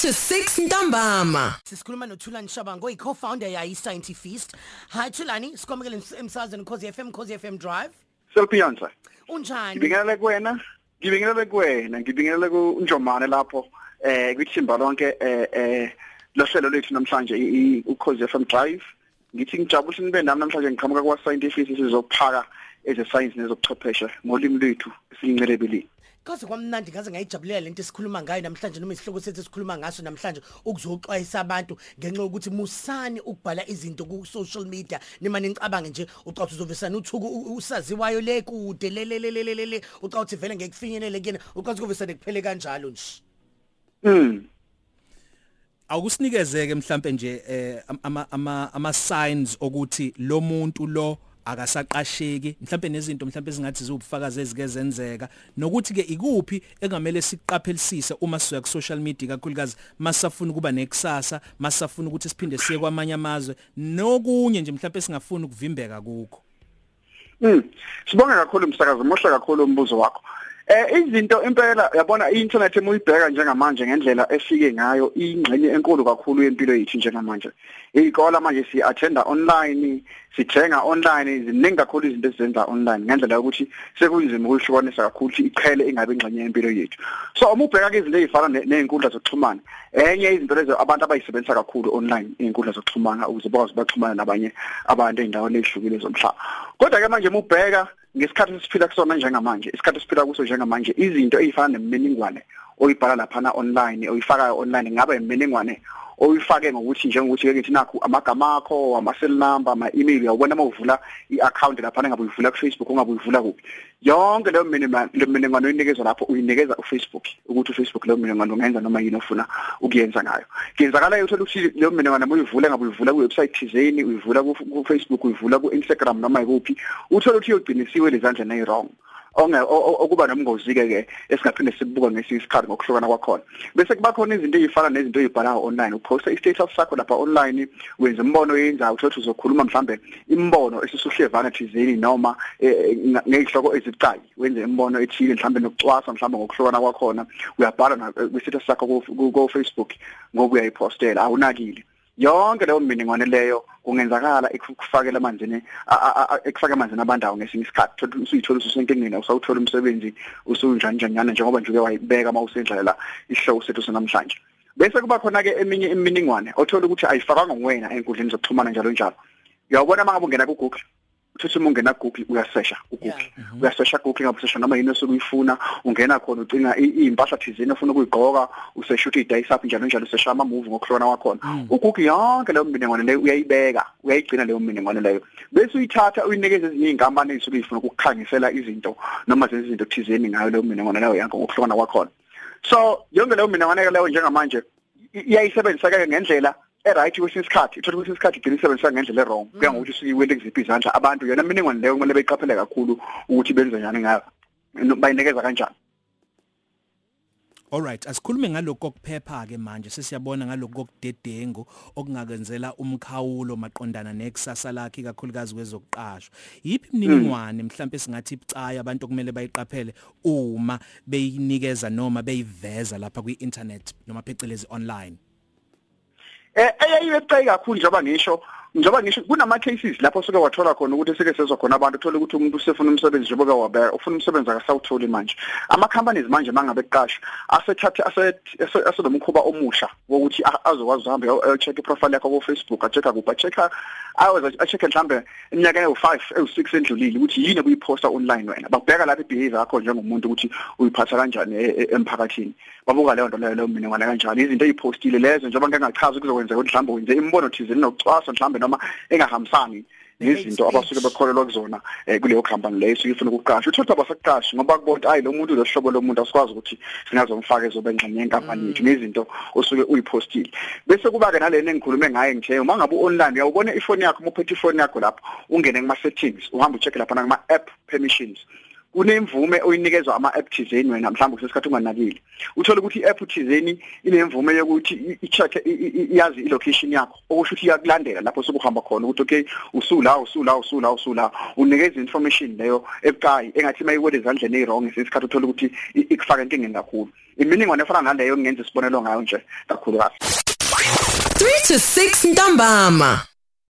to 6 ntambama. Sisikhuluma noThulani Shabango oyi-co-founder yayi Scientifist. Hi Thulani, sikwamukele ms- emsakazweni Khosi FM, Khosi FM Drive. Selpiyansa. Unjani? Ngibingelele kuwena. Ngibingelele kuwena, ngibingelele kuNjomane lapho eh kwithimba lonke eh eh lohlelo lethu namhlanje i- i- ukhozi FM Drive. Ngithi ngijabulisa nibe nami namhlanje ngiqhamuka kwa scientific sizophaka eze science nezokuchwepheshe ngolimi lwethu silincelebelini. Kaze kwamnandi ngaze ngayijabulela lento esikhuluma ngayo namhlanje noma isihloko sethu esikhuluma ngaso namhlanje ukuzoxwayisa abantu ngenxa yokuthi musani ukubhala izinto ku social media nima nicabange nje ucathi uzovesana uthuku usaziwayo le kude le le le le le le ucathi vele ngekufinyelele kuyena ucathi kuvesane kuphele kanjalo nje. Mm. awukusinikezeke mhlambe nje eh, ama ama ama signs ukuthi lo muntu lo akasaqasheki mhlambe nezinto mhlambe ezingathi ziwubufakazi ezike zenzeka nokuthi ke ikuphi engamele siqaphelisise uma siya ku social media kakhulukazi masafuna ukuba nekusasa masafuna ukuthi siphinde siye kwamanye amazwe nokunye nje mhlambe singafuni ukuvimbeka kukho Mm. Sibonga kakhulu umsakazo, mohle kakhulu umbuzo wakho. Eh izinto impela yabona i-internet emuyibheka njengamanje ngendlela efike ngayo ingxenye enkulu kakhulu yempilo yethu njengamanje. Izikole manje si attenda online, sithenga online, ziningi kakhulu izinto esizenza online ngendlela yokuthi sekunzima ukuhlukanisa kakhulu ukuthi iqhele ingabe ingxenye yempilo yethu. So uma ubheka ke izinto ezifana ne- nezinkundla zokuxhumana, enye izinto lezo abantu abayisebenzisa kakhulu online izinkundla zokuxhumana ukuze bakwazi baxhumana nabanye abantu endaweni ezihlukile zomhlaba. Kodwa ke manje uma ubheka ngesikhathi esiphila kusona njengamanje isikhathi esiphila kuso njengamanje izinto ezifana nemininingwane oyibhala laphana online oyifakayo online ngaba imininingwane oyifake ngokuthi njengokuthi ke ngithi nakho amagama akho ama cell number ama email uyabona uma uvula iaccount laphana ngabe uyivula ku Facebook ungabe uyivula kuphi. Yonke leyo mininingwane le mininingwane oyinikezwa lapho uyinikeza u Facebook ukuthi u Facebook leyo mininingwane ungenza noma yini ofuna ukuyenza ngayo. Kenzakala uthola ukuthi leyo mininingwane uma uyivula ngabe uyivula ku website thizeni uyivula ku ku Facebook uyivula ku Instagram noma ikuphi uthola ukuthi uyogcinisiwe lezandla nay wrong onge o- o- okuba nomngozi ke ke esingaphinde sibuka ngesinye isikhathi ngokuhlukana kwakhona. Bese kuba khona izinto ezifana nezinto ezibhalayo online uposta i-status sakho lapha online wenza imbono yenzayo uthola uzokhuluma mhlambe imbono esisuhlevana thizeni noma eh, nga- ngezihloko ezibucayi. Wenze imbono ethile mhlambe nokucwasa mhlambe ngokuhlukana kwakhona. Uyabhala na- kwi-status sakho ku- ku ku- Facebook ngoba uyayipostela awunakile. Yonke leyo mininingwane leyo kungenzakala ekufakela amanzini a- a- a- ekufaka amanzini abandawo ngesinye isikhathi. Thola usuyithola ususenkingeni usawuthola umsebenzi usunjani njani njengoba nje uke wayibeka mawusendlala la isihloko sethu sanamhlanje. Bese kuba khona ke eminye imininingwane othola ukuthi ayifakanga nguwena enkundleni zokuxhumana njalo njalo. Uyawubona uma ngabe ungena ku Google uthi uma ungena Google uyasesha uGoogle. Uyasesha Google ngabe sesha noma yini osuke uyifuna ungena khona ucinga i- impahla thizeni ofuna ukuyigqoka usesha ukuthi idayisa up njalo njalo usesha ama movie ngokuhlona kwakhona uGoogle yonke leyo mininingwane leyo uyayibeka uyayigcina leyo mininingwane leyo. Bese uyithatha uyinikeze ezinye inkampani ezisuke zifuna ukukhangisela izinto noma zenza izinto thizeni ngayo leyo mininingwane leyo yanke ngokuhlona kwakhona. So yonke leyo mininingwane leyo njengamanje i- iyayisebenzisa ke ngendlela eright kwesinye isikhathi uthola kwesinye isikhathi igcina isebenzisa ngendlela errong kuya ngokuthi usuyiwele kuziphi izandla. Abantu yona mininingwane leyo kumele beyiqaphele kakhulu ukuthi benze njani ngayo. Bayinikeza kanjani. Alright, asikhulume ngalokho kokuphepha ke manje. Sesiyabona ngalokho kokudedengu okungakenzela umkhawulo maqondana nekusasa lakhe kakhulukazi kwezokuqashwa. Yiphi imininingwane mhlawumbe singathi ibucayi abantu okumele bayiqaphele uma beyinikeza noma beyiveza lapha kwi-internet noma phecelezi online. Eh eyayibecayi kakhulu njengoba ngisho njengoba ngisho kunama cases lapho suke wathola khona ukuthi sike sezwa khona abantu uthola ukuthi umuntu usefuna umsebenzi njengoba wabeka ufuna umsebenzi akasawutholi manje. Ama companies manje mangabe eqasha asethathe aset asenomkhuba omusha wokuthi a- azokwazi uhambe ayocheck iprofile yakho ku Facebook achecka kuphi achecka ayoza achecka mhlambe iminyaka ewu5 ewu6 endlulile ukuthi yini kuyiposta online wena. Bakubheka lapha ibehavior yakho njengomuntu ukuthi uyiphatha kanjani e- e- emphakathini. Babuka leyo nto leyo leyo mininingwane kanjani izinto ezipostile lezo njengoba ngeke ngachaza kuzokwenzeka ukuthi mhlambe wenze imbono thizeni nokucwasa mhlambe noma engahambisani nezinto abasuke bekholelwa kuzona eh, kuleyo company leyo suke ifuna ukuqasha. Uthola abasaqashi ngoba kubona hayi lo muntu lo hlobo lo muntu asikwazi ukuthi singazomfaka ezobe engxenye yenkampani yethu nezinto osuke uyipostile. Bese kuba ke nalena engikhulume ngaye ngithe uma ngabe online uyawubona ifoni yakho uma uphethe ifoni yakho lapho ungene kuma settings uhamba ucheck lapha kuma app permissions. Kunemvume oyinikezwa ama-app thizeni wena mhlawumbe kusesikhathi unganakile. Uthola ukuthi i-app thizeni inemvume yokuthi i-check iyazi i-location yakho. Okusho ukuthi iyakulandela lapho sokuhamba khona ukuthi okay usula usula usula usula unikeza information leyo ebucayi engathi mayiwele ezandleni ezirong ngesikhathi uthola ukuthi ikufaka enkingeni kakhulu. Imininingwane efana naleyo ngenza isibonelo ngayo nje kakhulu kahle 3 to 6 ntambama.